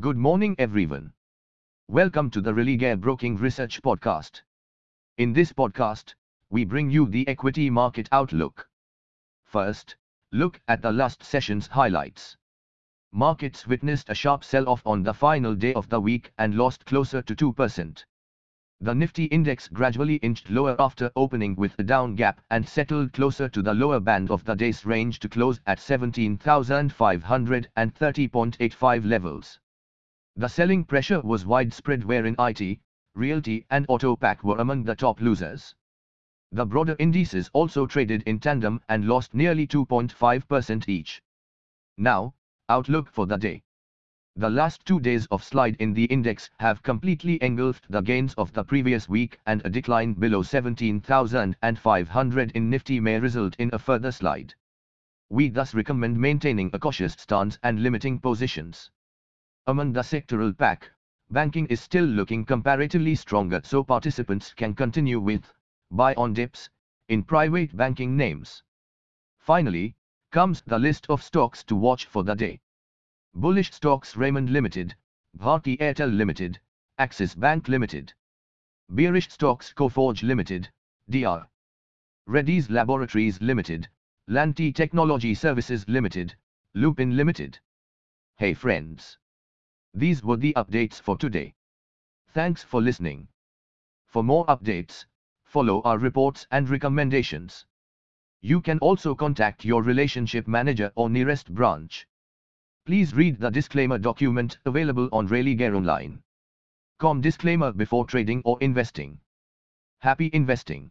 Good morning, everyone. Welcome to the Religare Broking Research Podcast. In this podcast, we bring you the equity market outlook. First, look at the last session's highlights. Markets witnessed a sharp sell off on the final day of the week and lost closer to 2%. The Nifty index gradually inched lower after opening with a down gap and settled closer to the lower band of the day's range to close at 17,530.85 levels. The selling pressure was widespread wherein IT, Realty and Auto pack were among the top losers. The broader indices also traded in tandem and lost nearly 2.5% each. Now, outlook for the day. The last two days of slide in the index have completely engulfed the gains of the previous week and a decline below 17,500 in Nifty may result in a further slide. We thus recommend maintaining a cautious stance and limiting positions. Among the sectoral pack, banking is still looking comparatively stronger so participants can continue with buy on dips in private banking names. Finally, comes the list of stocks to watch for the day. Bullish stocks Raymond Limited, Bharti Airtel Limited, Axis Bank Limited. Bearish stocks Coforge Limited, DR. Reddy's Laboratories Limited, L&T Technology Services Limited, Lupin Limited. Hey friends. These were the updates for today. Thanks for listening. For more updates, follow our reports and recommendations. You can also contact your relationship manager or nearest branch. Please read the disclaimer document available on Religare Online. Com disclaimer before trading or investing. Happy investing.